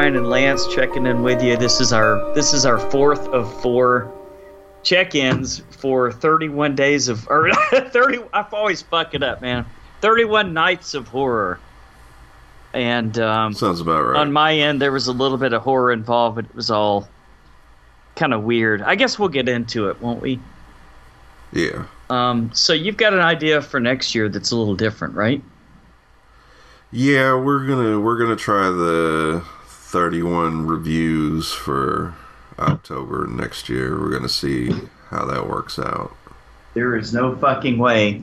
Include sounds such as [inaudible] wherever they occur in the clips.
Brian and Lance checking in with you. This is our this is our fourth of four check-ins for 31 days of or [laughs] 30. I've always fuck it up, man. 31 nights of horror. And um, Sounds about right. on my end, there was a little bit of horror involved, but it was all kind of weird. I guess we'll get into it, won't we? yeah. Um, so you've got an idea for next year that's a little different, right? Yeah, we're gonna we're gonna try the 31 reviews for October next year. We're gonna see how that works out. There is no fucking way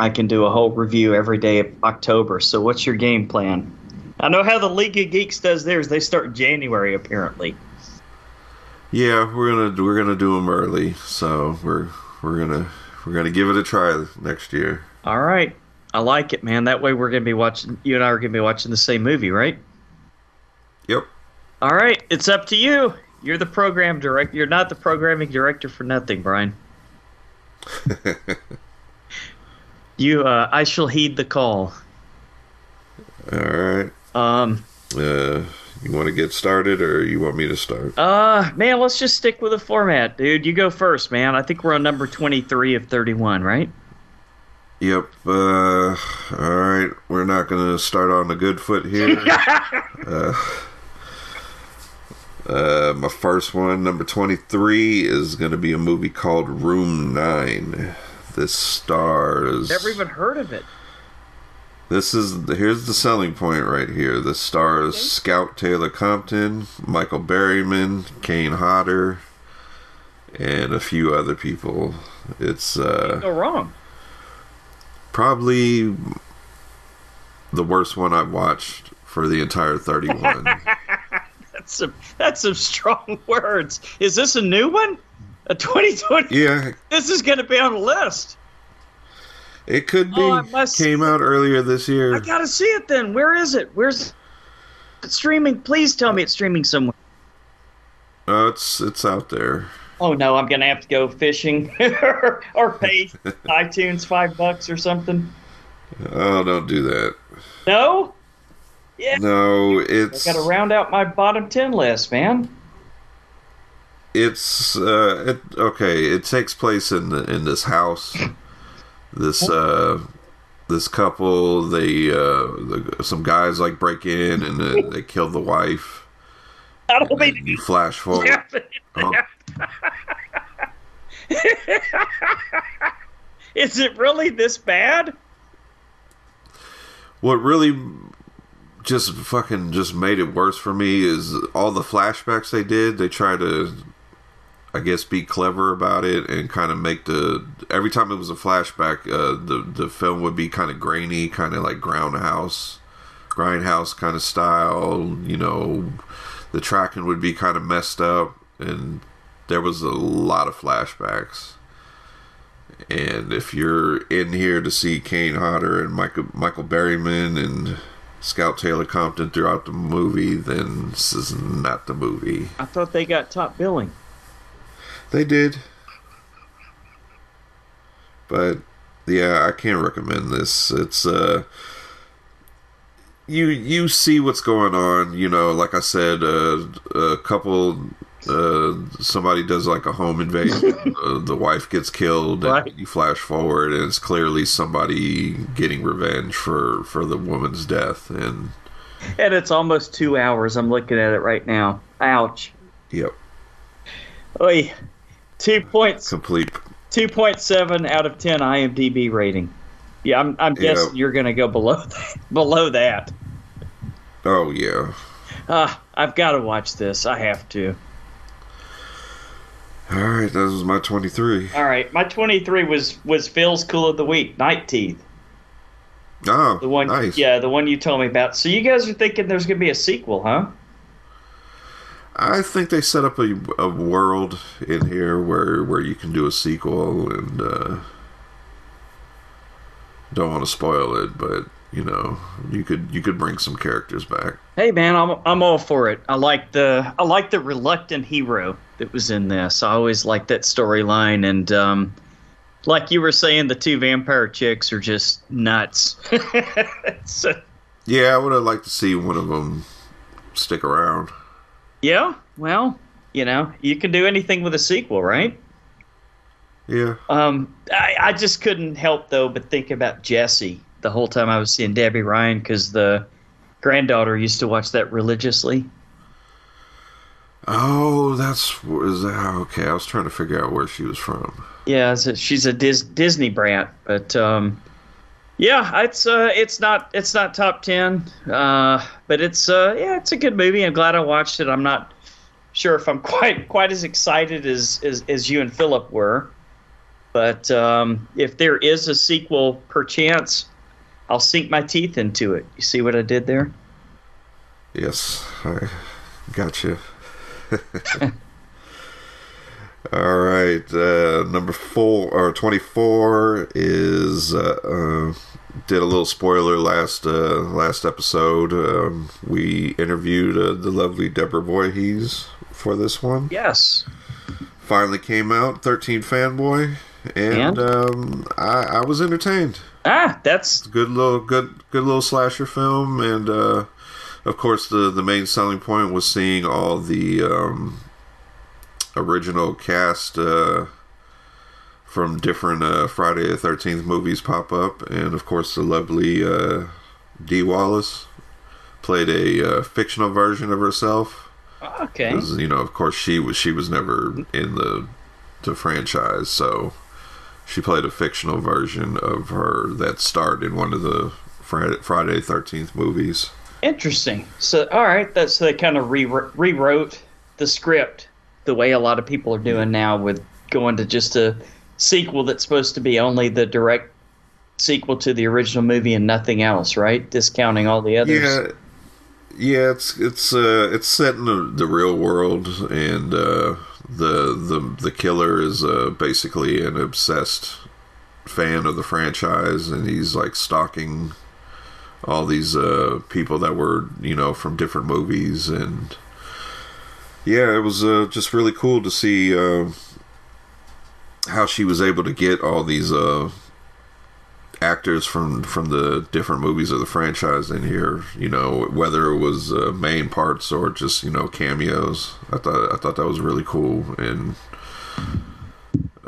I can do a whole review every day of October. So what's your game plan? I know how the League of Geeks does theirs. They start January apparently. Yeah, we're gonna we're gonna do them early, so we're we're gonna we're gonna give it a try next year. All right. I like it, man. That way we're going to be watching you and I are going to be watching the same movie, right? Yep. All right, it's up to you. You're the program director. You're not the programming director for nothing, Brian. [laughs] you uh I shall heed the call. All right. Um Uh, you want to get started, or you want me to start? Uh, man, let's just stick with the format, dude. You go first, man. I think we're on number 23 of 31, right? Yep. Uh, all right. We're not gonna start on a good foot here. [laughs] uh, uh, my first one, number twenty-three, is gonna be a movie called Room Nine. This stars. Never even heard of it. This is here's the selling point right here. This stars Scout Taylor Compton, Michael Berryman, Kane Hodder, and a few other people. It's uh, Go wrong. probably the worst one I've watched for the entire [laughs] 31. That's some that's some strong [laughs] words. Is this a new one? A 2020? yeah, This is going to be on the list. it could be. Oh, must- Came out earlier this year. I got to see it then. Where is it? Where's it streaming? Please tell me it's streaming somewhere. Oh, it's it's out there. Oh no, I'm going to have to go fishing [laughs] or pay [laughs] iTunes 5 bucks or something. Oh, don't do that. No? Yeah. No, I it's got to round out my bottom 10 list, man. it's uh it, okay it takes place in the, in this house. This uh this couple they uh the, some guys like break in and then they kill the wife. [laughs] I don't mean you flash forward. Oh, [laughs] Is it really this bad? what really just fucking just made it worse for me is all the flashbacks they did they tried to I guess be clever about it and kind of make the every time it was a flashback, uh, the the film would be kind of grainy, kind of like Groundhouse, Grindhouse kind of style. You know, the tracking would be kind of messed up, and there was a lot of flashbacks. And if you're in here to see Kane Hodder and Michael Michael Berryman and Scout Taylor Compton throughout the movie, then this is not the movie. I thought they got top billing. They did. But yeah, I can't recommend this. It's uh you you see what's going on, you know, like I said, uh, a couple uh somebody does like a home invasion, [laughs] uh, the wife gets killed Right. and you flash forward and it's clearly somebody getting revenge for for the woman's death and And it's almost two hours. I'm looking at it right now. Ouch. yep, Oy. Two points, complete 2.7 out of 10 IMDb rating. Yeah, I'm, I'm guessing you're going to go below [laughs] that. below that. Oh yeah. Ah, I've got to watch this. I have to. All right, that was my 23. All right, my 23 was was Phil's cool of the week, Night Teeth. Oh, The one, nice. yeah, the one you told me about. So you guys are thinking there's going to be a sequel, huh? I think they set up a, a world in here where where you can do a sequel, and uh, don't want to spoil it, but you know you could you could bring some characters back. Hey man, I'm I'm all for it. I like the I like the reluctant hero that was in this. I always like that storyline, and um, like you were saying, the two vampire chicks are just nuts. [laughs] so Yeah, I would have liked to see one of them stick around. Yeah, well, you know, you can do anything with a sequel, right? Yeah. Um, I, I just couldn't help though but think about Jessie the whole time I was seeing Debby Ryan because the granddaughter used to watch that religiously. Oh, that's is that okay? I was trying to figure out where she was from. Yeah, a, she's a Dis, Disney brat, but um, yeah, it's uh, it's not it's not top ten, uh, but it's uh, yeah, it's a good movie. I'm glad I watched it. I'm not sure if I'm [laughs] quite quite as excited as as, as you and Philip were, but um, if there is a sequel, perchance, I'll sink my teeth into it. You see what I did there? Yes, I got you. [laughs] All right, uh, number four or twenty-four is uh, uh, did a little spoiler last uh, last episode. Um, we interviewed uh, the lovely Deborah Voorhees for this one. Yes. Finally came out, thirteen fanboy, and, And? Um, I, I was entertained. Ah, that's Good little good good little slasher film, and uh, of course the the main selling point was seeing all the um, original cast uh, from different uh, Friday the Thirteenth movies pop up, and of course the lovely uh, Dee Wallace played a uh, fictional version of herself. okay. you know, of course she was she was never in the the franchise, so she played a fictional version of her that starred in one of the Friday Friday Thirteenth movies. Interesting. So, all right, that's so they kind of re- rewrote the script the way a lot of people are doing now with going to just a sequel that's supposed to be only the direct sequel to the original movie and nothing else, right? Discounting all the others. Yeah, yeah, it's it's uh it's set in the, the real world, and uh, the the the killer is uh, basically an obsessed fan of the franchise, and he's like stalking all these uh, people that were you know from different movies, and yeah, it was uh, just really cool to see uh, how she was able to get all these uh, actors from from the different movies of the franchise in here. You know, whether it was uh, main parts or just you know cameos. I thought I thought that was really cool and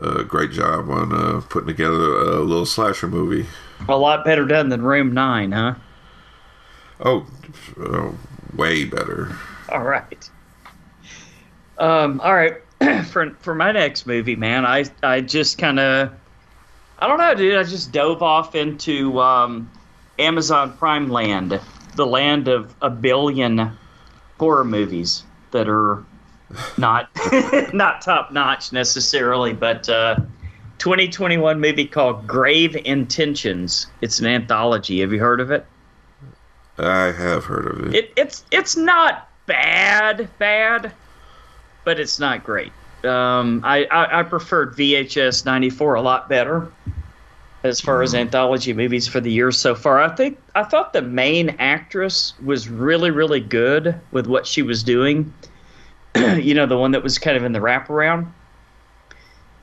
a great job on uh, putting together a little slasher movie. A lot better done than Room 9, huh? Oh, uh, way better. All right. Um, all right. [clears throat] for for my next movie, man, I I just kind of I don't know, dude. I just dove off into um, Amazon Prime land, the land of a billion horror movies that are [laughs] not [laughs] not top notch necessarily, but uh, 2021 movie called Grave Intentions. It's an anthology. Have you heard of it? I have heard of it. It, it's it's not bad, bad, but it's not great. Um, I, I I preferred VHS '94 a lot better as far as anthology movies for the year so far. I think I thought the main actress was really really good with what she was doing. [clears throat] you know, the one that was kind of in the wraparound.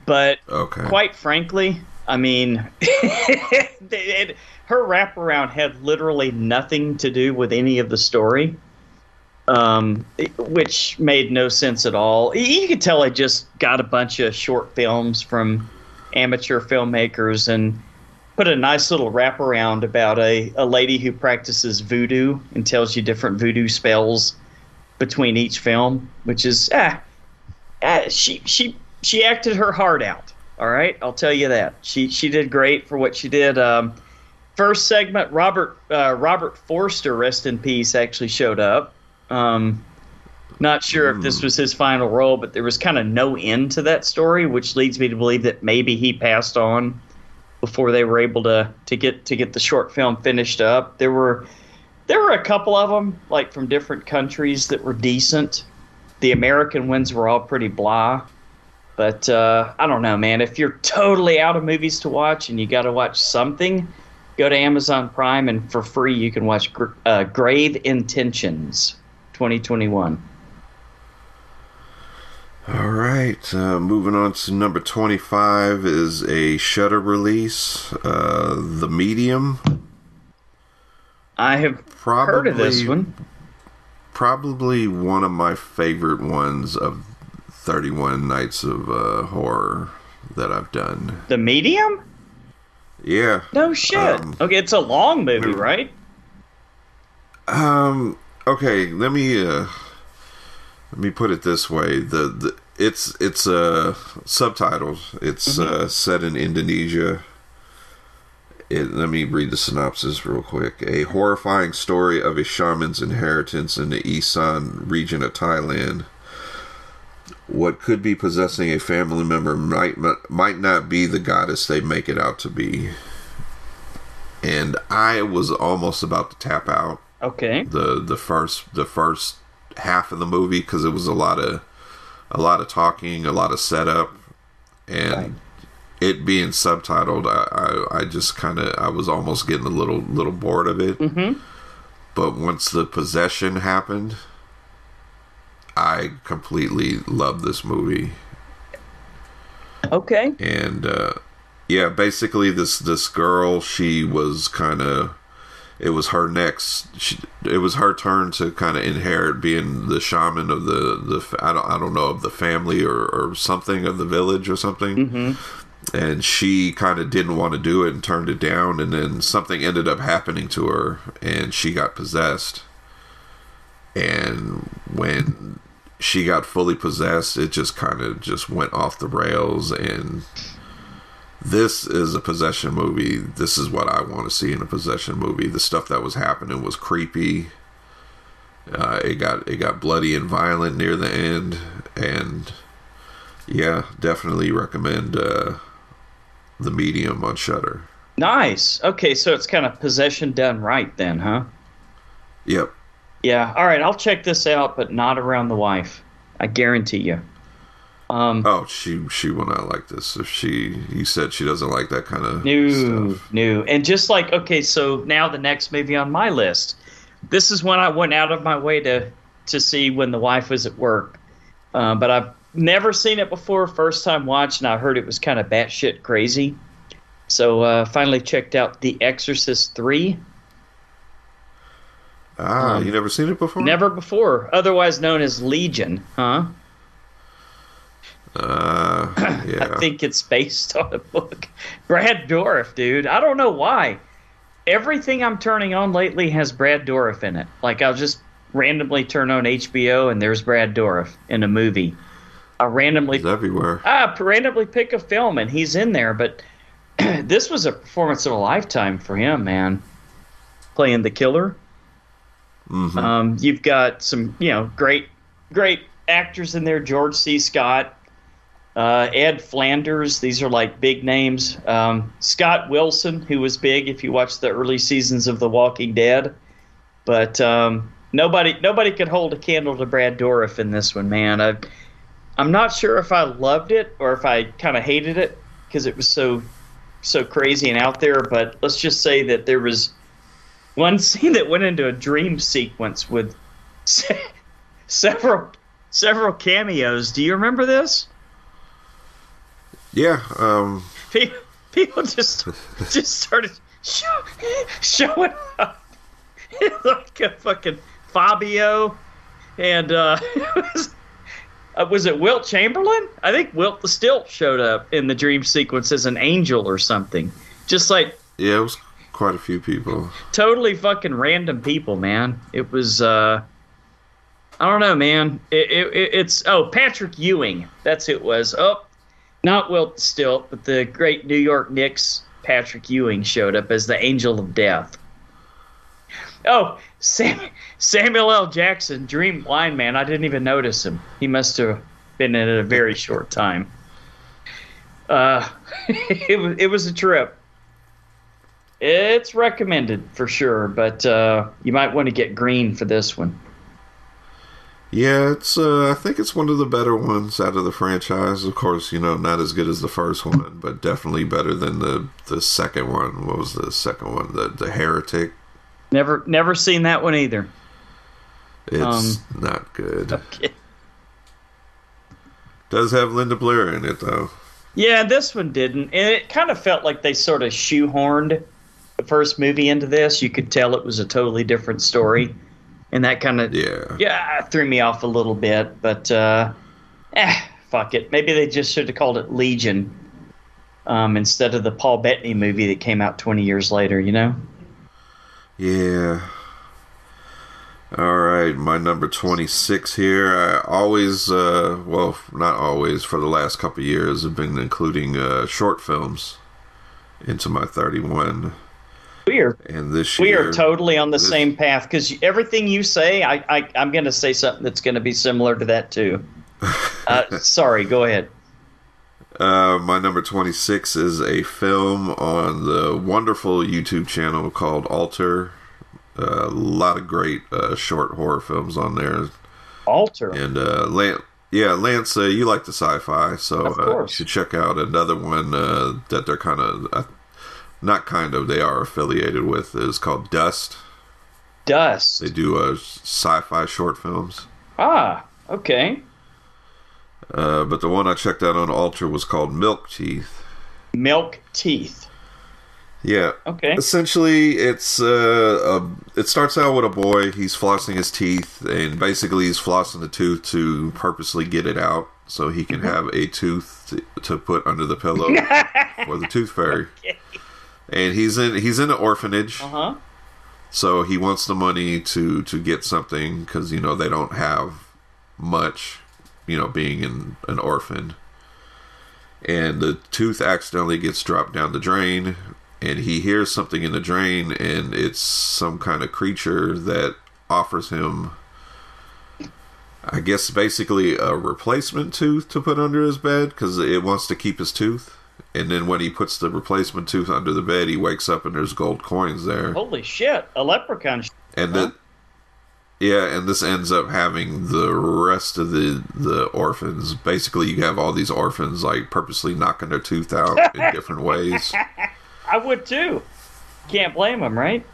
But Okay. quite frankly, I mean, [laughs] it, it, her wraparound had literally nothing to do with any of the story, um, which made no sense at all. You could tell I just got a bunch of short films from amateur filmmakers and put a nice little wraparound about a, a lady who practices voodoo and tells you different voodoo spells between each film, which is ah, ah she she she acted her heart out. All right, I'll tell you that she she did great for what she did. Um, first segment, Robert uh, Robert Forster, rest in peace, actually showed up. Um, not sure if this was his final role, but there was kind of no end to that story, which leads me to believe that maybe he passed on before they were able to to get to get the short film finished up. There were there were a couple of them like from different countries that were decent. The American ones were all pretty blah. But uh, I don't know, man. If you're totally out of movies to watch and you got to watch something, go to Amazon Prime and for free you can watch Gr- uh, Grave Intentions 2021. All right, uh, moving on to number 25 is a Shudder release, uh, The Medium. I have Probably, heard of this one. Probably one of my favorite ones of 31 Nights of uh, Horror that I've done. The Medium? Yeah. No shit. Um, okay, it's a long movie, right? Um. Okay. Let me. Uh, let me put it this way. The, the it's it's uh subtitles. It's uh, set in Indonesia. It, let me read the synopsis real quick. A horrifying story of a shaman's inheritance in the Isan region of Thailand. What could be possessing a family member might might not be the goddess they make it out to be. And I was almost about to tap out Okay. the the first the first half of the movie because it was a lot of a lot of talking, a lot of setup, and Right. it being subtitled, I I, I just kind of I was almost getting a little little bored of it. Mm-hmm. But once the possession happened, I completely loved this movie Okay. and uh, yeah, basically this this girl, she was kind of it was her next. She, it was her turn to kind of inherit being the shaman of the the I don't I don't know of the family or or something of the village or something. Mm-hmm. And she kind of didn't want to do it and turned it down, and then something ended up happening to her, and she got possessed. And when she got fully possessed, it just kind of just went off the rails. And this is a possession movie. This is what I want to see in a possession movie. The stuff that was happening was creepy. Uh, it got it got bloody and violent near the end, and yeah, definitely recommend uh, the medium on Shudder. Nice. Okay, so it's kind of possession done right then, huh? Yep. Yeah. All right, I'll check this out, but not around the wife. I guarantee you. Um, Oh, she she will not like this. If she, you said she doesn't like that kind of New, stuff. new, and just like okay, so now the next movie on my list. This is when I went out of my way to to see when the wife was at work, uh, but I've never seen it before. First time watch, and I heard it was kind of batshit crazy. So uh, finally checked out The Exorcist three. Ah, Um, you never seen it before? Never before, otherwise known as Legion, huh? Uh, [clears throat] yeah. I think it's based on a book. Brad Dourif, dude. I don't know why. Everything I'm turning on lately has Brad Dourif in it. Like I'll just randomly turn on HBO and there's Brad Dourif in a movie. I randomly It's everywhere. ah randomly pick a film and he's in there, but [clears throat] this was a performance of a lifetime for him, man. Playing the killer. hmm Um, you've got some, you know, great, great actors in there. George C. Scott, uh, Ed Flanders. These are like big names. Um, Scott Wilson, who was big if you watched the early seasons of The Walking Dead. But um, nobody, nobody could hold a candle to Brad Dourif in this one, man. I, I'm not sure if I loved it or if I kind of hated it because it was so, so crazy and out there. But let's just say that there was one [laughs] scene that went into a dream sequence with se- [laughs] several several cameos. Do you remember this? Yeah. Um. Pe- People just just started show, showing up [laughs] like a fucking Fabio, and uh, [laughs] was, uh, was it Wilt Chamberlain? I think Wilt the Stilt showed up in the dream sequence as an angel or something. Just like Yeah, it was quite a few people. totally fucking random people, man. It was uh I don't know, man. It, it, it- it's oh Patrick Ewing. That's who it was. Oh, not Wilt Stilt, but the great New York Knicks Patrick Ewing showed up as the Angel of Death. Oh, Sam, [laughs] Samuel L. Jackson, Dream Blind Man. I didn't even notice him. He must have been in it a very short time. Uh, [laughs] it was it was a trip. It's recommended for sure, but uh, you might want to get green for this one. Yeah, it's. Uh, I think it's one of the better ones out of the franchise. Of course, you know, not as good as the first one, but definitely better than the the second one. What was the second one? The the Heretic. Never, never seen that one either. It's not good. Okay. Does have Linda Blair in it though. Yeah, this one didn't, and it kind of felt like they sort of shoehorned the first movie into this, you could tell it was a totally different story, and that kind of Yeah. yeah threw me off a little bit. But uh, eh, fuck it. Maybe they just should have called it Legion um, instead of the Paul Bettany movie that came out 20 years later. You know? Yeah. All right, my number 26 here. I always, uh, well, not always, for the last couple of years, have been including uh, short films into my 31. We are And this we year. are totally on the this- same path because everything you say, I, I I'm going to say something that's going to be similar to that too. [laughs] Uh, sorry, go ahead. Uh, my number 26 is a film on the wonderful YouTube channel called Alter. a lot of great uh, short horror films on there. Alter. And uh, Lance, yeah, Lance, uh, you like the sci-fi, so uh, you should check out another one uh, that they're kind of, uh, not kind of, they are affiliated with. is called Dust. Dust. They do uh, sci-fi short films. Ah, okay. Uh, but the one I checked out on Alter was called Milk Teeth. Milk teeth. Yeah, Okay. Essentially, it's uh, a, it starts out with a boy. He's flossing his teeth, and basically, he's flossing the tooth to purposely get it out, so he can have a tooth to, to put under the pillow [laughs] for the tooth fairy. And he's in he's in an orphanage, Uh huh. so he wants the money to to get something because you know they don't have much, you know, being in an orphan. And the tooth accidentally gets dropped down the drain, and he hears something in the drain, and it's some kind of creature that offers him, I guess, basically a replacement tooth to put under his bed because it wants to keep his tooth. And then when he puts the replacement tooth under the bed, he wakes up and there's gold coins there. Holy shit! A leprechaun. sh- And Huh? then, yeah, and this ends up having the rest of the the orphans. Basically, you have all these orphans like purposely knocking their tooth out in [laughs] different ways. [laughs] I would too. Can't blame them, right?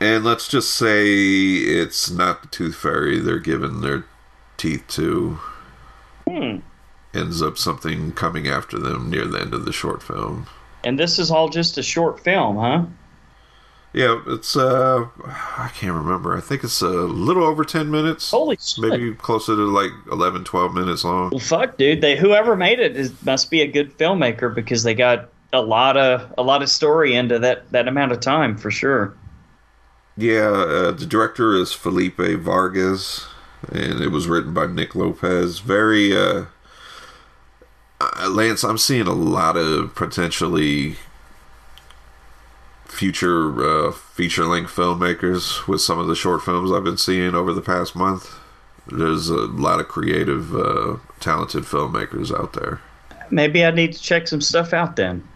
And let's just say it's not the tooth fairy they're giving their teeth to. Hmm. Ends up something coming after them near the end of the short film. And this is all just a short film, huh? Yeah, it's uh, I can't remember. I think it's a little over ten minutes. Holy shit! Maybe closer to like 11, 12 minutes long. Well, fuck, dude. They whoever made it is, must be a good filmmaker because they got a lot of a lot of story into that that amount of time for sure. Yeah, uh, the director is Felipe Vargas, and it was written by Nick Lopez. Very, uh, uh, Lance, I'm seeing a lot of potentially future uh, feature length filmmakers with some of the short films I've been seeing over the past month. There's a lot of creative, uh, talented filmmakers out there. Maybe I need to check some stuff out then.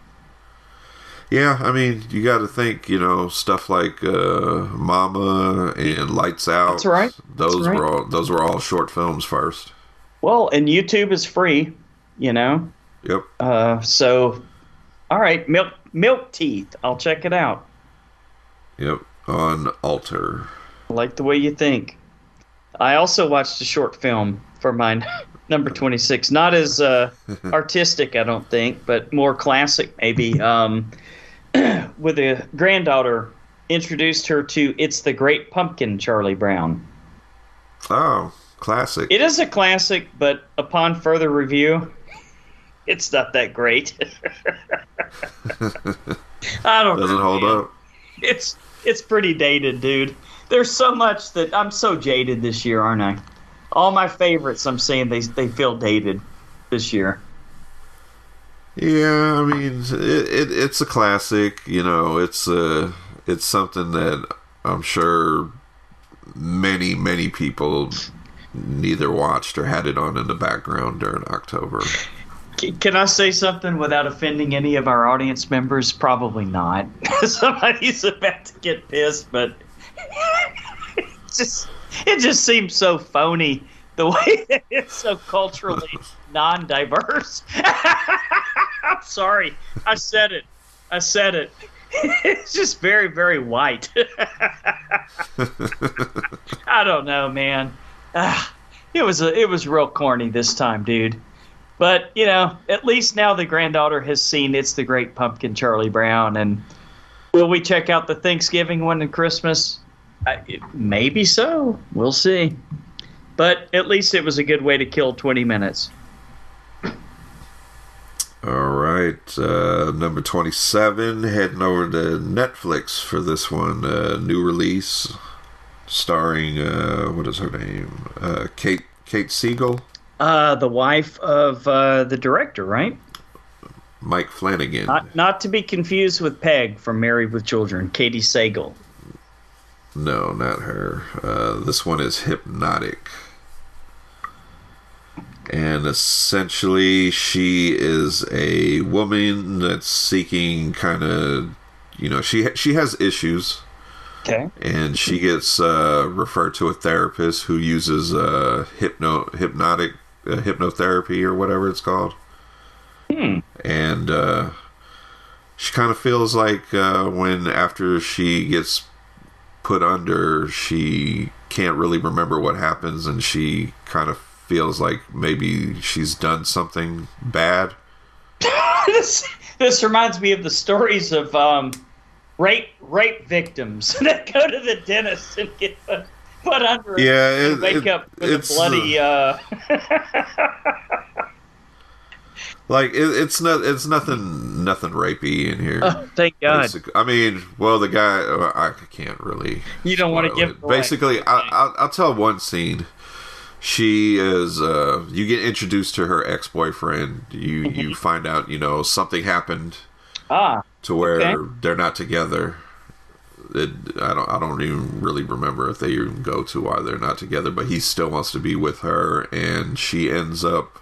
Yeah, I mean, you got to think, you know, stuff like uh, Mama and Lights Out. That's right. Those That's right. were all those were all short films first. Well, and YouTube is free, you know. Yep. Uh, so, all right, milk milk teeth. I'll check it out. Yep. On Alter. I like the way you think. I also watched a short film for mine, [laughs] number 26. Not as uh, [laughs] artistic, I don't think, but more classic, maybe. Um, [clears throat] with a granddaughter, introduced her to It's the Great Pumpkin, Charlie Brown. Oh, classic. It is a classic, but upon further review, it's not that great. I don't Doesn't know, hold man. up. It's it's pretty dated, dude. There's so much that I'm so jaded this year, aren't I? All my favorites, I'm saying they they feel dated this year. Yeah, I mean, it, it it's a classic. You know, it's a it's something that I'm sure many many people neither watched or had it on in the background during October. Can I say something without offending any of our audience members? Probably not. [laughs] Somebody's about to get pissed, but [laughs] it just it just seems so phony the way [laughs] that it's so culturally non-diverse. I'm sorry, I said it. I said it. It's just very, very white. I don't know, man. Ah, it was a, it was real corny this time, dude. But you know, at least now the granddaughter has seen it's the Great Pumpkin, Charlie Brown, and Will we check out the Thanksgiving one and Christmas? I, maybe so. We'll see. But at least it was a good way to kill 20 minutes. All right, uh, number twenty-seven. Heading over to Netflix for this one, uh, new release, starring uh, what is her name? Uh, Kate Kate Siegel, Uh, the wife of uh, the director, right? Mike Flanagan. Not, not to be confused with Peg from Married with Children, Katey Sagal. No, not her. Uh, this one is Hypnotic. And essentially, she is a woman that's seeking kind of, you know, she she has issues, Okay. and she gets uh, referred to a therapist who uses uh, hypno hypnotic uh, hypnotherapy or whatever it's called. Hmm. And uh, she kind of feels like uh, when after she gets put under, she can't really remember what happens, and she kind of feels like maybe she's done something bad. [laughs] this, this reminds me of the stories of um, rape rape victims [laughs] that go to the dentist and get put, put under it Yeah, and it- wake it- up with it's, a bloody. Uh, [laughs] Like it, it's not, it's nothing, nothing rapey in here. oh, thank God. Basic- I mean, well, the guy, uh, I can't really. You don't want to give it. Basically, I, I'll, I'll tell one scene. She is. Uh, you get introduced to her ex boyfriend. You Mm-hmm. you find out you know something happened Ah, to where Okay. they're not together. It, I don't. I don't even really remember if they even go to why they're not together. But he still wants to be with her, and she ends up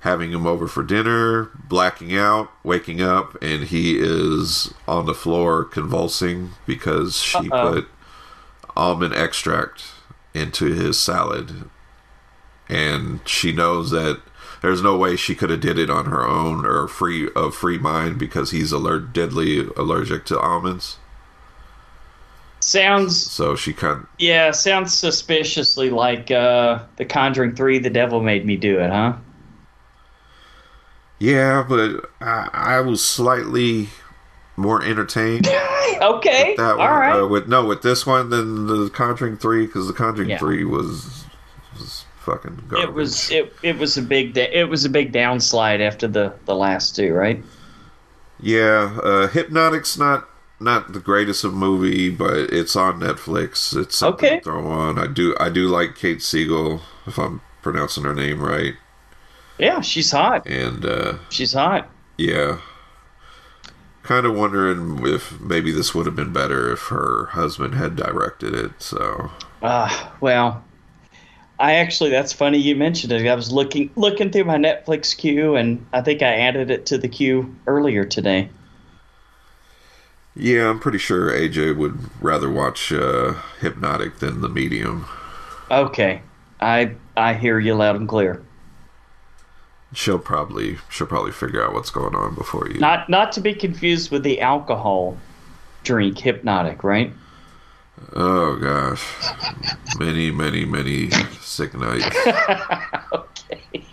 having him over for dinner, blacking out, waking up, and he is on the floor convulsing because she Uh-oh. put almond extract into his salad, and she knows that there's no way she could have did it on her own or free of free mind because he's alert deadly allergic to almonds. Sounds So she kind yeah, sounds suspiciously like uh, the Conjuring Three. The Devil made me do it, huh? yeah, but I, I was slightly more entertained. [laughs] Okay, that all one right. uh, with no with this one than the Conjuring Three because the Conjuring Yeah. Three was was fucking garbage. it was it, it was a big da- it was a big downslide after the the last two, right? yeah. Uh, Hypnotic's not not the greatest of movie, but it's on Netflix. It's something Okay. to throw on. I do I do like Kate Siegel if I'm pronouncing her name right, Yeah, she's hot. and uh, She's hot. yeah. Kind of wondering if maybe this would have been better if her husband had directed it. So Ah, well, I actually that's funny you mentioned it. I was looking looking through my Netflix queue, and I think I added it to the queue earlier today. Yeah, I'm pretty sure AJ would rather watch uh, Hypnotic than The Medium. Okay, I I hear you loud and clear. She'll probably she'll probably figure out what's going on before you. Not not to be confused with the alcohol drink hypnotic, right? Oh gosh, many many many sick nights. [laughs] okay.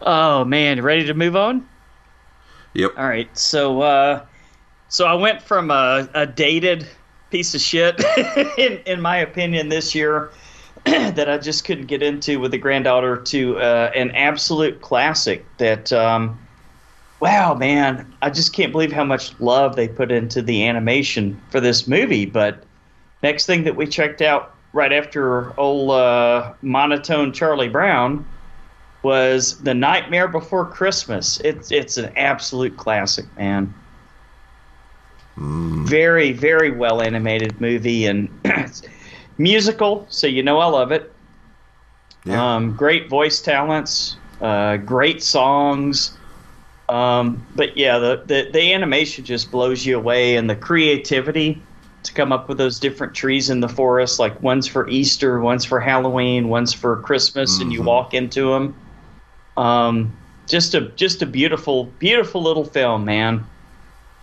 Oh man, ready to move on? Yep. All right, so uh, so I went from a, a dated piece of shit, [laughs] in in my opinion, this year [clears throat] that I just couldn't get into with the granddaughter to uh, an absolute classic. That um, wow, man, I just can't believe how much love they put into the animation for this movie. But next thing that we checked out right after old uh, monotone Charlie Brown was The Nightmare Before Christmas. It's it's an absolute classic, man. Very very well animated movie and [clears throat] musical, so you know I love it. Yeah. Um, great voice talents, uh, great songs. Um, but yeah, the, the the animation just blows you away, and the creativity to come up with those different trees in the forest, like one's for Easter, one's for Halloween, one's for Christmas, and you Mhm. walk into them. Um, just a just a beautiful beautiful little film, man.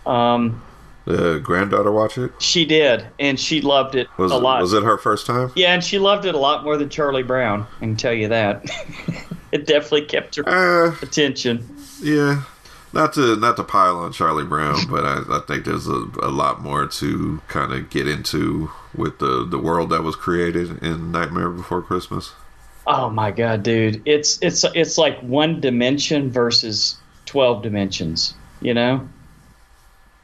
Um, the granddaughter watch it. she did, and she loved it Was a it, lot. was it her first time? Yeah, and she loved it a lot more than Charlie Brown. I can tell you that. [laughs] it definitely kept her Uh, attention. yeah. not to not to pile on Charlie Brown, but I, I think there's a, a lot more to kind of get into with the the world that was created in Nightmare Before Christmas. Oh my god, dude! It's it's it's like one dimension versus twelve dimensions. You know?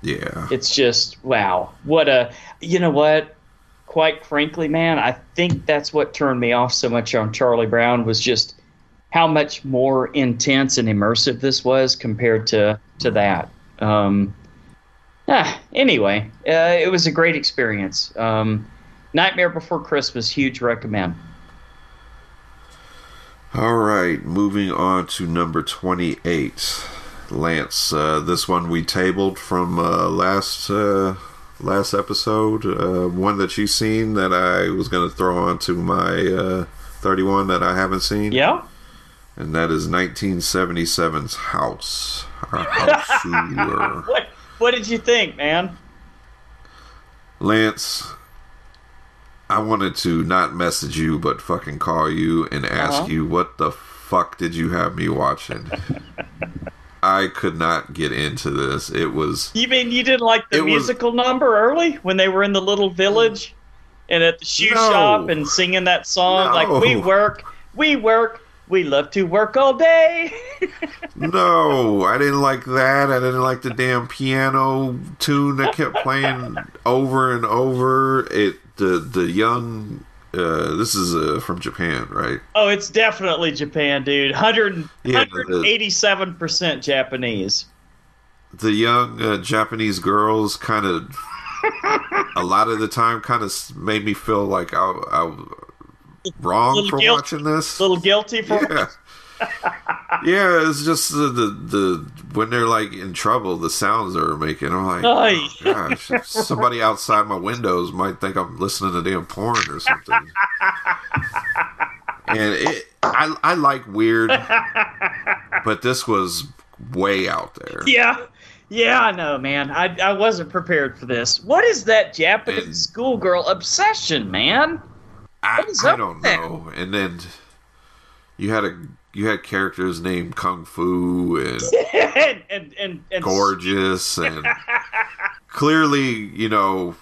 Yeah. It's just wow. What a you know what? Quite frankly, man, I think that's what turned me off so much on Charlie Brown was just how much more intense and immersive this was compared to to that. Um, ah, anyway, uh, it was a great experience. Um, Nightmare Before Christmas, huge recommend. All right, moving on to number 28. Lance, uh, this one we tabled from uh, last uh, last episode. Uh, one that you've seen that I was going to throw onto my uh, 31 that I haven't seen. Yeah. And that is 1977's House. [laughs] House what, what did you think, man? Lance, I wanted to not message you, but fucking call you and ask Uh-huh. you what the fuck did you have me watching? [laughs] I could not get into this. It was You mean you didn't like the It was- musical number early when they were in the little village and at the shoe No. shop and singing that song like we work, we work, we love to work all day. [laughs] no, I didn't like that. I didn't like the damn piano tune that kept playing over and over. It the the young. Uh, this is uh, from Japan, right? oh, it's definitely Japan, dude. 100, Yeah, 187% Japanese. the young uh, Japanese girls kind of a lot of the time kind of made me feel like I, I wrong for guilt- watching this. A little guilty for yeah. Yeah, it's just the, the the when they're like in trouble, the sounds they're making. I'm like, oh, gosh, somebody outside my windows might think I'm listening to damn porn or something. and it, I I like weird, but this was way out there. Yeah. Yeah, I know, man. I, I wasn't prepared for this. What is that Japanese And- schoolgirl obsession, man? I, I don't there? know. And then you had a you had characters named Kung Fu and [laughs] and, and, and, and gorgeous [laughs] and clearly you know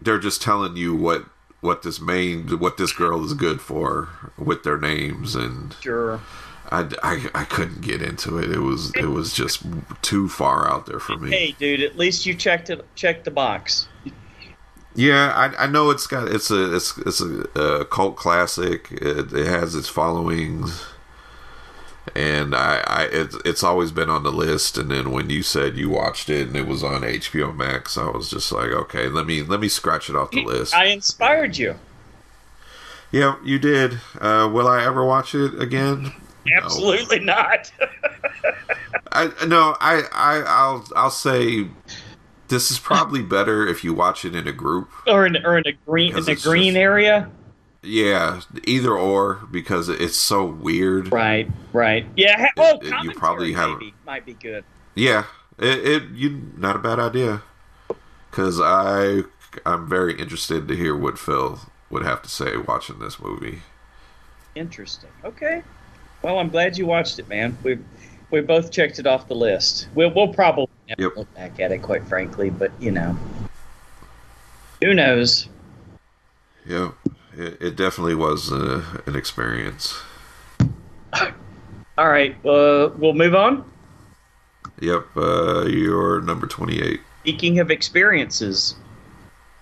they're just telling you what what this main what this girl is good for with their names and Sure. I, I, I couldn't get into it it was it was just too far out there for me Hey, dude, at least you checked it. Checked the box. yeah I, I know it's got it's a it's it's a, a cult classic it, it has its followings and I, I it's it's always been on the list and then when you said you watched it and it was on HBO Max I was just like okay let me let me scratch it off the list I inspired you. yeah you did uh, will I ever watch it again No. Absolutely not. I no I, I I'll I'll say this is probably better if you watch it in a group or in or in a green in the green just- area. Yeah either or because it's so weird Right. Right. Yeah. ha- Oh, it- you probably have- maybe might be good. Yeah, it, it you not a bad idea. Cause I I'm very interested to hear what Phil would have to say watching this movie. Interesting. Okay. Well, I'm glad you watched it, man. We we both checked it off the list. We'll we'll probably never Yep. look back at it, quite frankly. But you know, who knows? Yeah, it, it definitely was uh, an experience. All right. Uh, we'll move on. Yep, uh, you're number twenty eight. Speaking of experiences,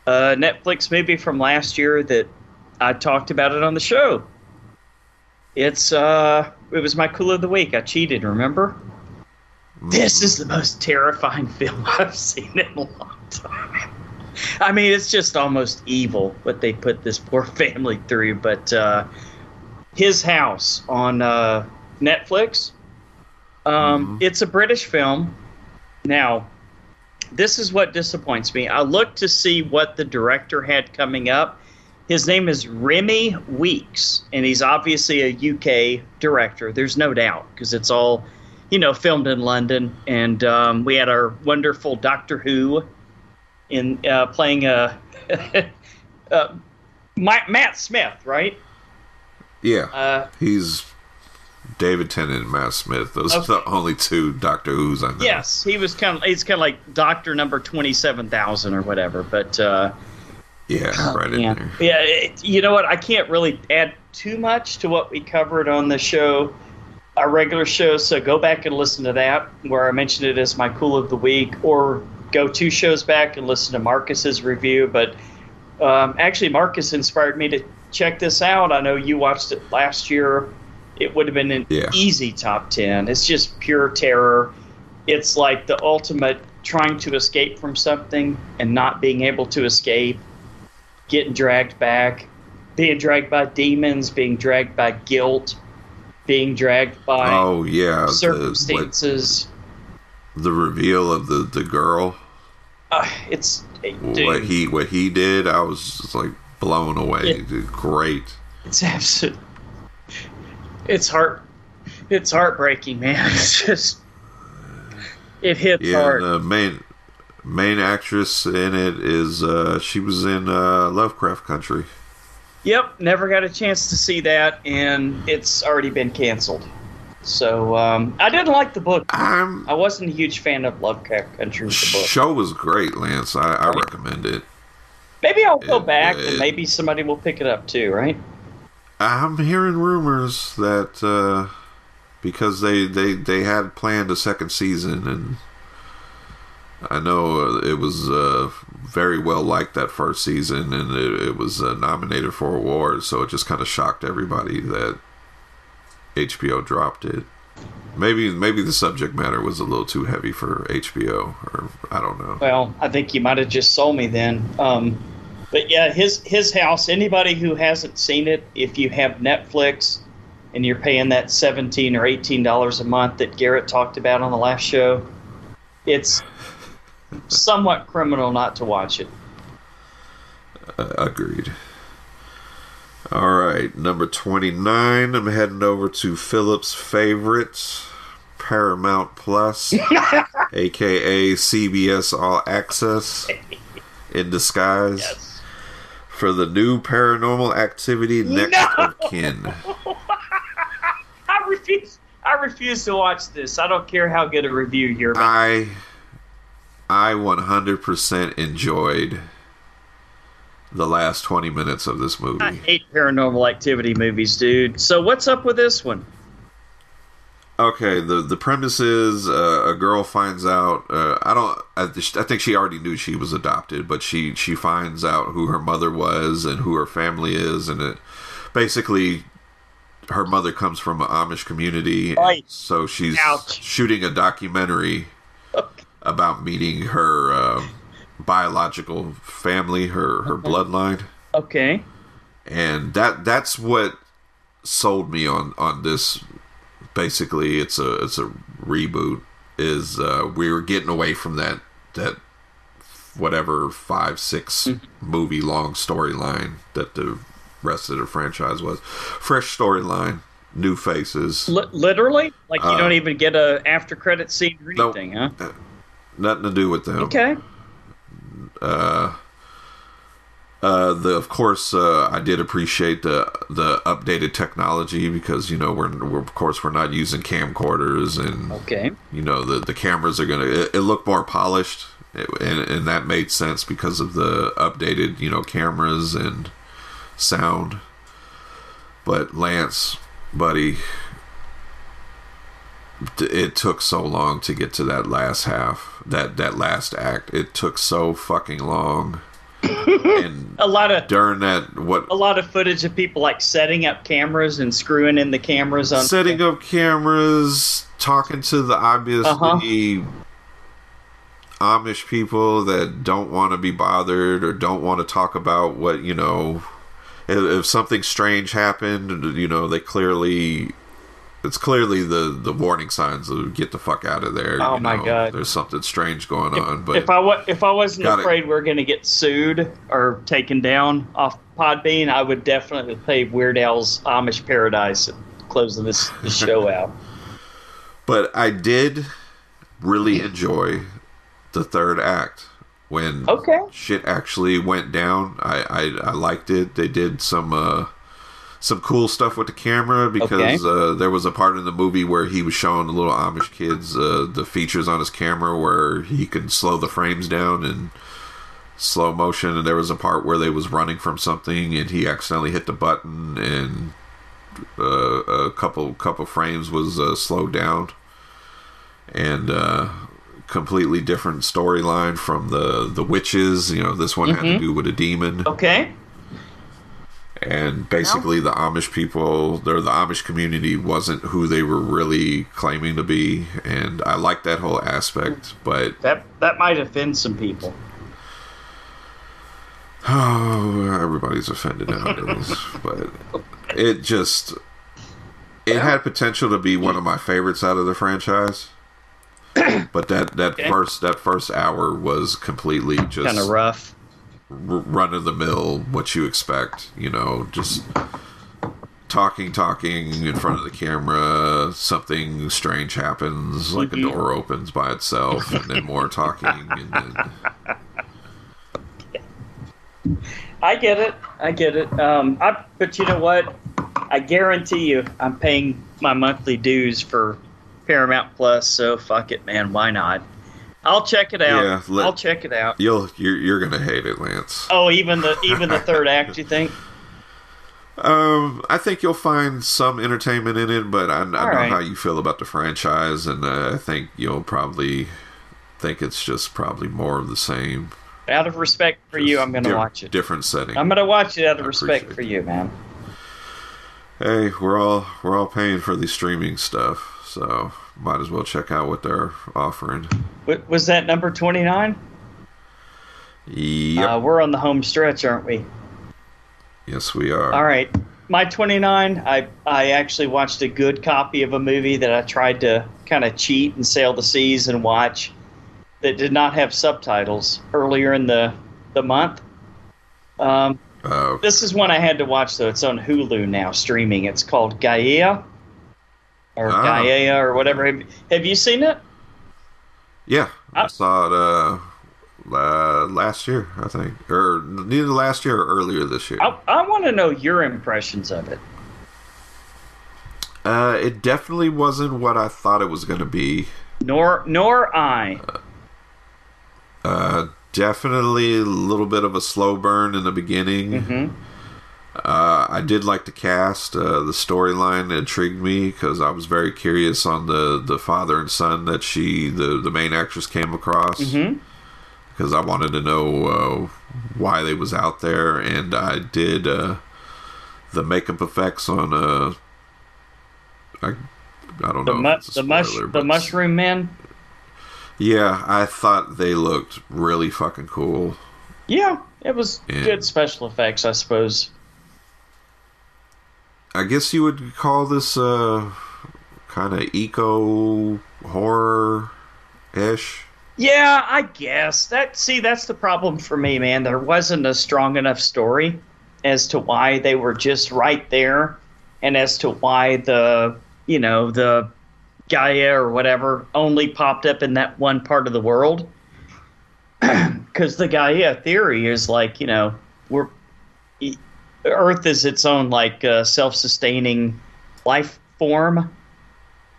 a Netflix movie from last year that I talked about it on the show. It's uh, it was my cool of the week. I cheated. Remember? This is the most terrifying [laughs] film I've seen in a long time. I mean, it's just almost evil what they put this poor [laughs] family through. But uh, his house on uh, Netflix. Um, Mhm. It's a British film. Now, this is what disappoints me. I looked to see what the director had coming up. His name is Remi Weekes, and he's obviously a UK director. There's no doubt because it's all, you know, filmed in London. And um, we had our wonderful Doctor Who in uh, playing a [laughs] uh, Ma- Matt Smith, right? Yeah, Uh, he's David Tennant and Matt Smith. Those are the only two Doctor Who's I know. Yes, he was kind of he's kind of like Doctor Number Twenty Seven Thousand or whatever. But uh, Yeah, right in yeah, there. yeah. It, you know what? I can't really add too much to what we covered on the show, our regular show. So go back and listen to that, where I mentioned it as my cool of the week, or go two shows back and listen to Marcus's review. But um, actually, Marcus inspired me to check this out. I know you watched it last year. It would have been an Yeah. easy top ten. It's just pure terror. It's like the ultimate trying to escape from something and not being able to escape getting dragged back, being dragged by demons, being dragged by guilt, being dragged by Oh yeah, the, circumstances. the reveal of the the girl. Uh, it's What he what he did, I was just like blown away. He did great. it's absolute. It's heart. It's heartbreaking, man. [laughs] It's just. It hits Yeah, hard. the main main actress in it is uh she was in uh Lovecraft Country. Yep, never got a chance to see that, and it's already been canceled. So um, I didn't like the book. I'm I wasn't a huge fan of Lovecraft Country, the book. show was great, Lance. I, I recommend it. Maybe I'll go It- back it- and maybe somebody will pick it up too, right? I'm hearing rumors that uh, because they, they they had planned a second season, and I know uh, it was uh, very well liked that first season, and it, it was uh, nominated for awards. So it just kind of shocked everybody that HBO dropped it. Maybe maybe the subject matter was a little too heavy for HBO, or I don't know. Well, I think you might have just sold me then. Um, but yeah, his his house. Anybody who hasn't seen it, if you have Netflix and you're paying that seventeen or eighteen dollars a month that Garrett talked about on the last show, it's somewhat criminal not to watch it. Uh, agreed. All right, number 29. I'm heading over to Philip's favorites, Paramount Plus, [laughs] aka CBS All Access, in disguise Yes. for the new Paranormal Activity Next No! of Kin. [laughs] I refuse. I refuse to watch this. I don't care how good a review you're. I I 100% enjoyed the last 20 minutes of this movie. I hate paranormal activity movies, dude. So what's up with this one? Okay, the the premise is uh, a girl finds out. Uh, I don't. I, I think she already knew she was adopted, but she she finds out who her mother was and who her family is, and it basically her mother comes from an Amish community, Right. so she's Ouch. shooting a documentary [laughs] about meeting her uh, biological family, her her bloodline Okay. and that that's what sold me on on this basically it's a it's a reboot is uh we were getting away from that that whatever five six movie long storyline that the rest of the franchise was fresh storyline new faces Li- literally, like you Uh, don't even get a after credit scene or Nope. anything, huh? nothing to do with them Okay. Uh, the of course uh, I did appreciate the the updated technology because you know we're, we're of course we're not using camcorders and Okay. you know the the cameras are gonna it, it looked more polished it, and, and that made sense because of the updated you know cameras and sound but lance buddy it took so long to get to that last half that that last act it took so fucking long [laughs] and A lot of during that what a lot of footage of people like setting up cameras and screwing in the cameras on setting up cameras, talking to the obviously Uh-huh. Amish people that don't want to be bothered or don't want to talk about what you know. If, if something strange happened, you know they clearly. It's clearly the, the warning signs of get the fuck out of there. Oh you my know, God. There's something strange going on, but if I wa- if I wasn't Got it. afraid we are going to get sued or taken down off Podbean, I would definitely play Weird Al's Amish Paradise at closing this, this [laughs] show out. But I did really enjoy the third act when Okay. shit actually went down. I, I I liked it. They did some uh some cool stuff with the camera because Okay. uh, there was a part in the movie where he was showing the little Amish kids uh, the features on his camera where he could slow the frames down and slow motion, and there was a part where they was running from something and he accidentally hit the button and uh, a couple couple frames was uh, slowed down and uh, completely different storyline from the the witches. You know, this one had to do with a demon Okay. And basically the Amish people, or the Amish community, wasn't who they were really claiming to be, and I like that whole aspect. Hmm. But That that might offend some people. [sighs] oh, everybody's offended nowadays. [laughs] but it just it had potential to be one of my favorites out of the franchise. [clears throat] But that that Okay. first that first hour was completely just Kind of rough. Run of the mill what you expect you know just talking talking in front of the camera something strange happens like a door opens by itself and then more talking and then I get it. I get it. Um, I, but you know what? I guarantee you, I'm paying my monthly dues for Paramount Plus. So fuck it, man. Why not? I'll check it out. Yeah, let- I'll check it out. you'll you're, you're gonna hate it lance Oh, even the even the third act. You [laughs] think? um i think you'll find some entertainment in it but i, I know right. how you feel about the franchise and uh, i think you'll probably think it's just probably more of the same Out of respect for you, I'm gonna di- watch it. different setting I'm gonna watch it out of I respect for you, man. Hey, we're all we're all paying for the streaming stuff, so might as well check out what they're offering. Wa- Was that number 29? Yeah. Uh, we're on the home stretch, aren't we? yes, we are. All right. My 29, I, I actually watched a good copy of a movie that I tried to kind of cheat and sail the seas and watch that did not have subtitles earlier in the, the month. Um, Uh, this is one I had to watch, though. It's on Hulu now, streaming. It's called Gaia or Ah. Gaia or whatever. Have, have you seen it? yeah, I I- saw it uh, uh, last year, I think, or neither last year or earlier this year. I, I want to know your impressions of it. Uh, it definitely wasn't what I thought it was going to be. Nor nor I. Uh, definitely a little bit of a slow burn in the beginning. hmm Uh, I did like the cast. Uh, the storyline intrigued me because I was very curious on the, the father and son that she, the, the main actress, came across. Because I wanted to know uh, why they was out there, and I did uh, the makeup effects on. Uh, I, I don't The know. mu- a the mush the mushroom men. Yeah, I thought they looked really fucking cool. Yeah, it was Yeah. good special effects, I suppose. I guess you would call this uh, kind of eco horror ish. Yeah, I guess that. See, that's the problem for me, man. There wasn't a strong enough story as to why they were just right there, and as to why the you know the Gaia or whatever only popped up in that one part of the world. [clears throat] Because the Gaia theory is like you know we're Earth is its own like uh, self-sustaining life form,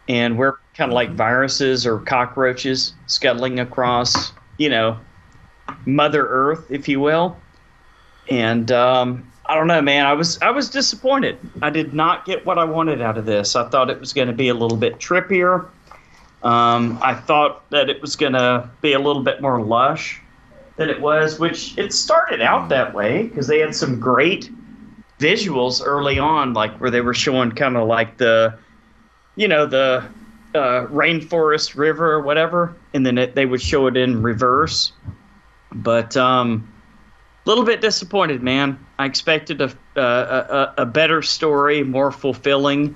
and we're kind of like viruses or cockroaches scuttling across, you know, Mother Earth, if you will. And um, I don't know, man. I was I was disappointed. I did not get what I wanted out of this. I thought it was going to be a little bit trippier. Um, I thought that it was going to be a little bit more lush than it was, which it started out that way because they had some great visuals early on, like where they were showing kind of like the, you know, the uh, rainforest river or whatever, and then it, they would show it in reverse. But um, a little bit disappointed, man. I expected a, a, a a better story, more fulfilling.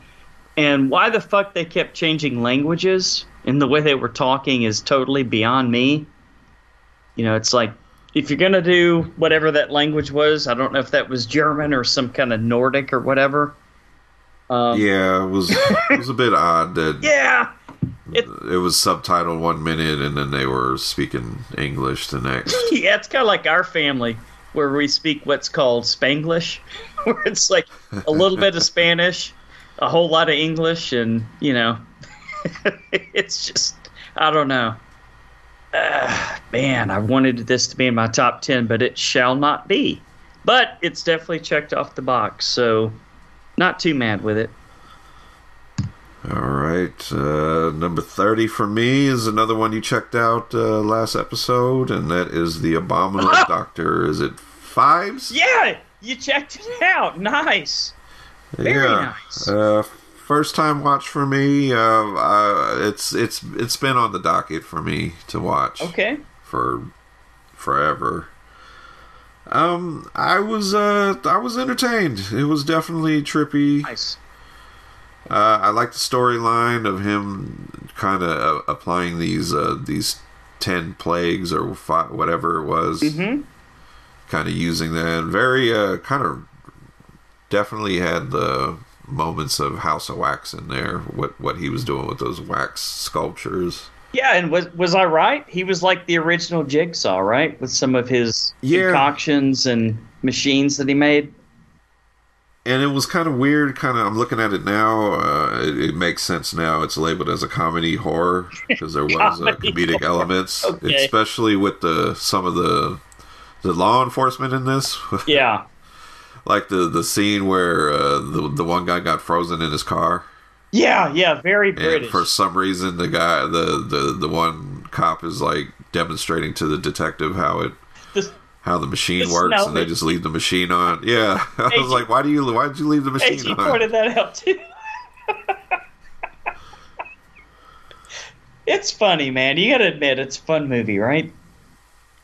And why the fuck they kept changing languages and the way they were talking is totally beyond me. You know, it's like if you're gonna do whatever that language was, I don't know if that was German or some kind of Nordic or whatever. Um, Yeah, it was it was a bit odd that [laughs] yeah, it was subtitled one minute and then they were speaking English the next. [laughs] yeah, it's kind of like our family. where we speak what's called Spanglish, [laughs] where it's like a little bit of Spanish, a whole lot of English, and you know, it's just I don't know. Uh, man, I wanted this to be in my top ten, but it shall not be. But it's definitely checked off the box, so not too mad with it. All right. Uh, number 30 for me is another one you checked out uh, last episode, and that is The Abominable [laughs] Doctor. Is it Phibes? Yeah, you checked it out. Nice. Very yeah. nice. Uh, first time watch for me. Uh, uh, it's it's it's been on the docket for me to watch Okay. for forever. Um, I was uh I was entertained. It was definitely trippy. Nice. Uh, I like the storyline of him kind of uh, applying these uh, these ten plagues or fi whatever it was. Mm-hmm. Kind of using that. Very uh, kind of definitely had the moments of House of Wax in there. What what he was doing with those wax sculptures. Yeah, and was was I right? He was like the original Jigsaw, right? With some of his Yeah. concoctions and machines that he made. and it was kind of weird. Kind of, I'm looking at it now. Uh, it, it makes sense now. It's labeled as a comedy horror because there [laughs] was uh, comedic elements, Okay. especially with the some of the the law enforcement in this. [laughs] Yeah. Like the the scene where uh, the the one guy got frozen in his car, Yeah, yeah, very and British. for some reason the guy the the the one cop is like demonstrating to the detective how it. This- How the machine the works, and they just leave the machine on. Yeah, [laughs] I was like, "Why do you? Why did you leave the machine you on?" pointed that out too. [laughs] it's funny, man. You gotta admit, it's a fun movie, right?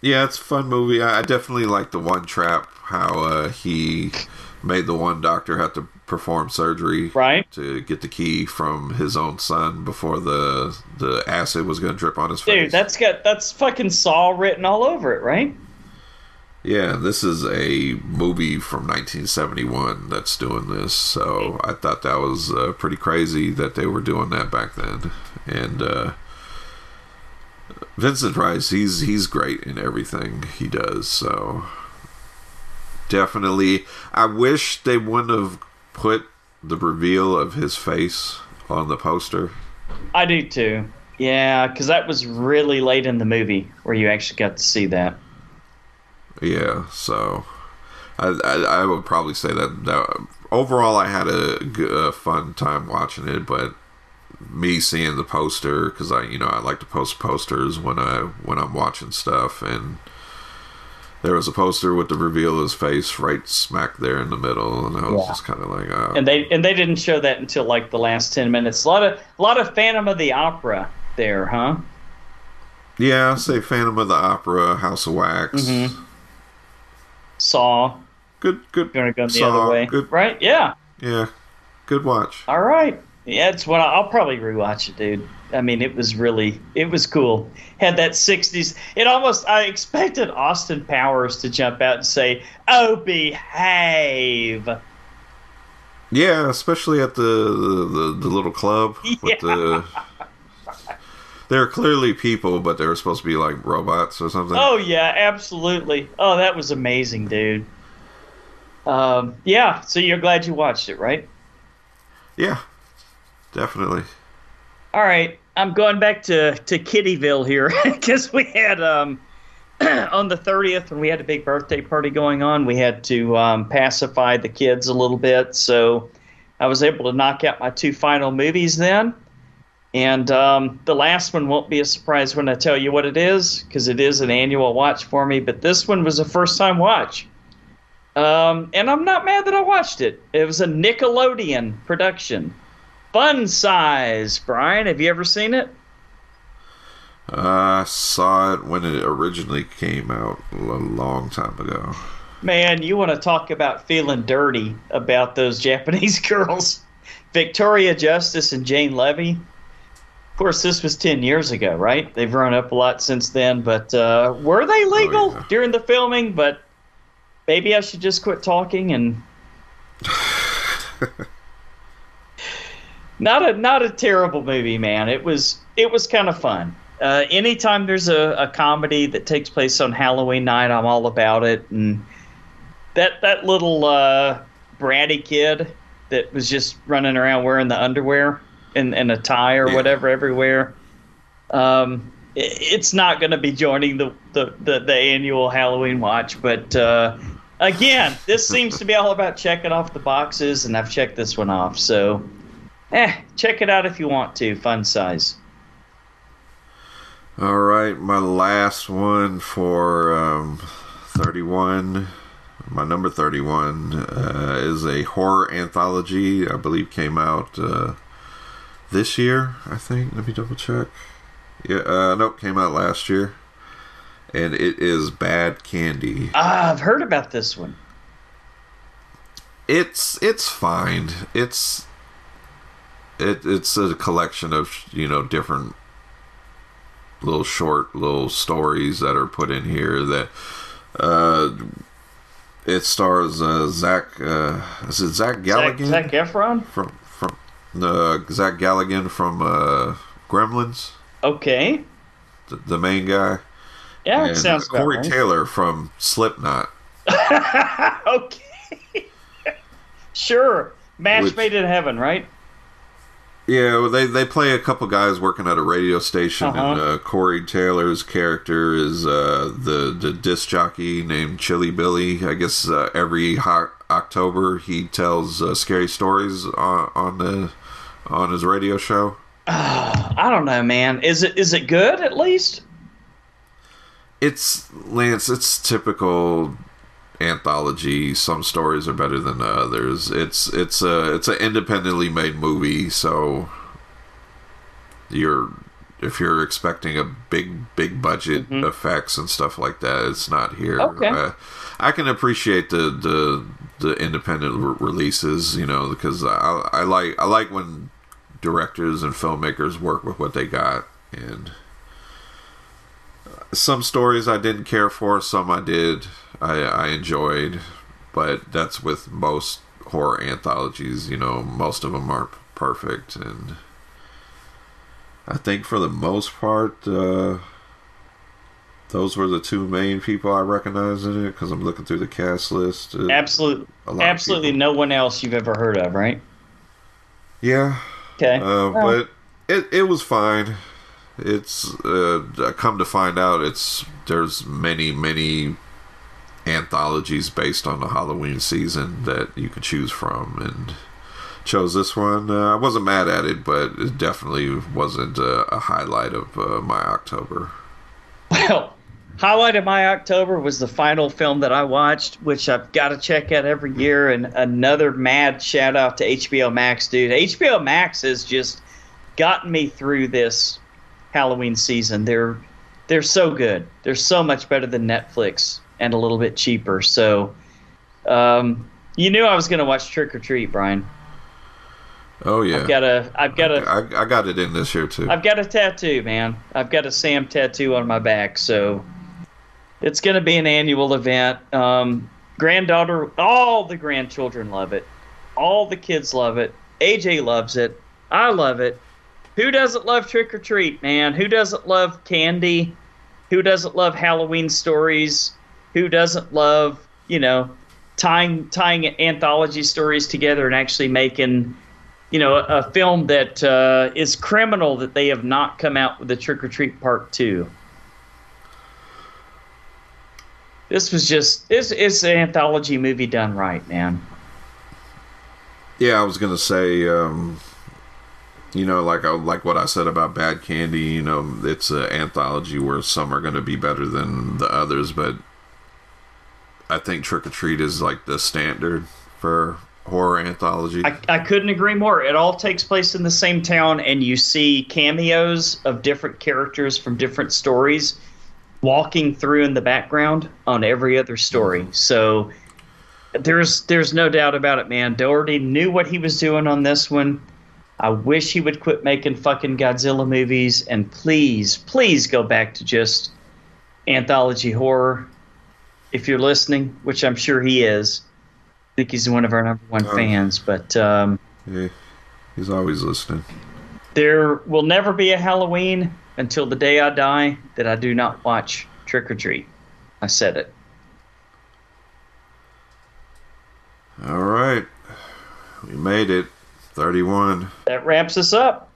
Yeah, it's a fun movie. I definitely like the one trap. How uh, he made the one doctor have to perform surgery Right? to get the key from his own son before the the acid was going to drip on his face. Dude, that's got that's fucking Saw written all over it, right? yeah, this is a movie from 1971 that's doing this. So I thought that was uh, pretty crazy that they were doing that back then. And uh, Vincent Price, he's he's great in everything he does. So definitely, I wish they wouldn't have put the reveal of his face on the poster. I do too. Yeah, because that was really late in the movie where you actually got to see that. Yeah, so I, I I would probably say that, that overall I had a fun time watching it, but me seeing the poster because I you know I like to post posters when I when I'm watching stuff and there was a poster with the reveal of his face right smack there in the middle and I was Yeah. just kind of like oh And they and they didn't show that until like the last ten minutes. A lot of a lot of Phantom of the Opera there, huh? yeah say Phantom of the Opera House of Wax Mhm. Saw. good good Gonna go the Saw, other way, good right? Yeah. yeah good watch All right. Yeah, it's what I, I'll probably rewatch it, dude. I mean, it was really, it was cool. Had that '60s. It almost. I expected Austin Powers to jump out and say, "Oh, behave." Yeah, especially at the the, the little club [laughs] with the. They're clearly people, but they were supposed to be like robots or something. Oh yeah, absolutely. Oh, that was amazing, dude. Um, yeah. So you're glad you watched it, right? Yeah, definitely. All right, I'm going back to to Kittyville here [laughs] because we had um [clears throat] on the 30th when we had a big birthday party going on, we had to um, pacify the kids a little bit. So I was able to knock out my two final movies then. And um, the last one won't be a surprise when I tell you what it is because it is an annual watch for me. But this one was a first time watch. Um, and I'm not mad that I watched it. It was a Nickelodeon production. Fun Size, Brian. Have you ever seen it? I saw it when it originally came out a long time ago. Man, you want to talk about feeling dirty about those [laughs] Japanese girls. Victoria Justice and Jane Levy. Of course, this was 10 years ago, right? They've grown up a lot since then, but uh, were they legal yeah. during the filming? But maybe I should just quit talking and. [laughs] not a not a terrible movie, man. It was it was kind of fun. Uh, anytime there's a, a comedy that takes place on Halloween night, I'm all about it. And that that little uh, bratty kid that was just running around wearing the underwear and, and a tie or Yeah. whatever everywhere. Um, i- it's not going to be joining the, the, the, the annual Halloween watch, but uh, again, this seems to be all about checking off the boxes, and I've checked this one off. So, eh, check it out if you want to. Fun size. All right, my last one for um, 31. My number 31 uh, is a horror anthology. I believe came out uh, this year, I think. Let me double check. Yeah, uh, nope, came out last year. And it is Bad Candy. Ah, I've heard about this one. It's it's fine. It's it it's a collection of, you know, different little short little stories that are put in here that uh it stars uh Zach uh is it Zach Zach, Galligan Zach Efron? from from uh, Zach Galligan from uh Gremlins Okay. the, the main guy Yeah, it and sounds uh, Corey right. Taylor from Slipknot [laughs] okay. [laughs] sure. Match Which- made in heaven, right? Yeah, well, they they play a couple guys working at a radio station, and Uh-huh. uh, Corey Taylor's character is uh, the the disc jockey named Chilly Billy. I guess uh, every ho- October he tells uh, scary stories on, on the on his radio show. [sighs] I don't know, man. Is it is it good at least? It's Lance. It's typical anthology. Some stories are better than others. It's it's a it's an independently made movie, so you're if you're expecting a big big budget effects and stuff like that, it's not here. Okay. Uh, I can appreciate the the the independent re- releases, you know, because I I like I like when directors and filmmakers work with what they got and some stories I didn't care for, some I did. I, I enjoyed, but that's with most horror anthologies. You know, most of them aren't perfect, and I think for the most part, uh, those were the two main people I recognize in it because I'm looking through the cast list. Absolutely, a lot of absolutely no one else you've ever heard of, right? Yeah, Okay. Uh, Well, but it it was fine. It's uh, come to find out it's there's many many anthologies based on the Halloween season that you can choose from, and chose this one. Uh, I wasn't mad at it, but it definitely wasn't a highlight of uh, my October. Well, highlight of my October was the final film that I watched, which I've got to check out every year. And another mad shout out to HBO Max, dude. HBO Max has just gotten me through this Halloween season. They're they're so good. They're so much better than Netflix and a little bit cheaper. So, um, you knew I was going to watch Trick or Treat, Brian. Oh yeah, I've got a I've got a I, I got it in this year too. I've got a tattoo, man. I've got a Sam tattoo on my back, so it's going to be an annual event. Um, granddaughter, all the grandchildren love it. All the kids love it. AJ loves it. I love it. Who doesn't love trick or treat, man? Who doesn't love candy? Who doesn't love Halloween stories? Who doesn't love, you know, tying tying anthology stories together and actually making you know, a, a film that uh, is criminal that they have not come out with the Trick or Treat Part Two. This was just it's it's an anthology movie done right, man. Yeah, I was gonna say, um, you know, like I, like what I said about Bad Candy. You know, it's an anthology where some are gonna be better than the others, but I think Trick or Treat is like the standard for horror anthology. I, I couldn't agree more. It all takes place in the same town, and you see cameos of different characters from different stories walking through in the background on every other story. Mm-hmm. So there's there's no doubt about it, man. Dougherty knew what he was doing on this one. I wish he would quit making fucking Godzilla movies and please, please go back to just anthology horror. If you're listening, which I'm sure he is, I think he's one of our number one Oh. fans. But um, yeah, he's always listening. there will never be a Halloween until the day I die that I do not watch Trick or Treat. I said it. All right. We made it. 31. That ramps us up.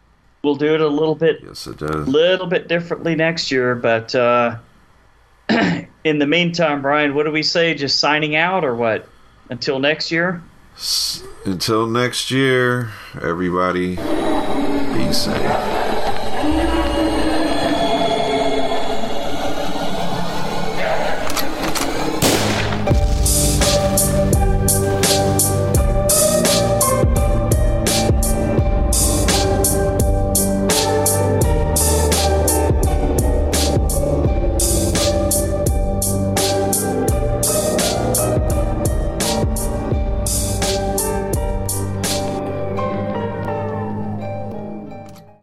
We'll do it a little bit Yes, it does. little bit differently next year, but uh, [clears throat] in the meantime, Brian, what do we say? Just signing out or what? Until next year? Until next year, everybody, be safe.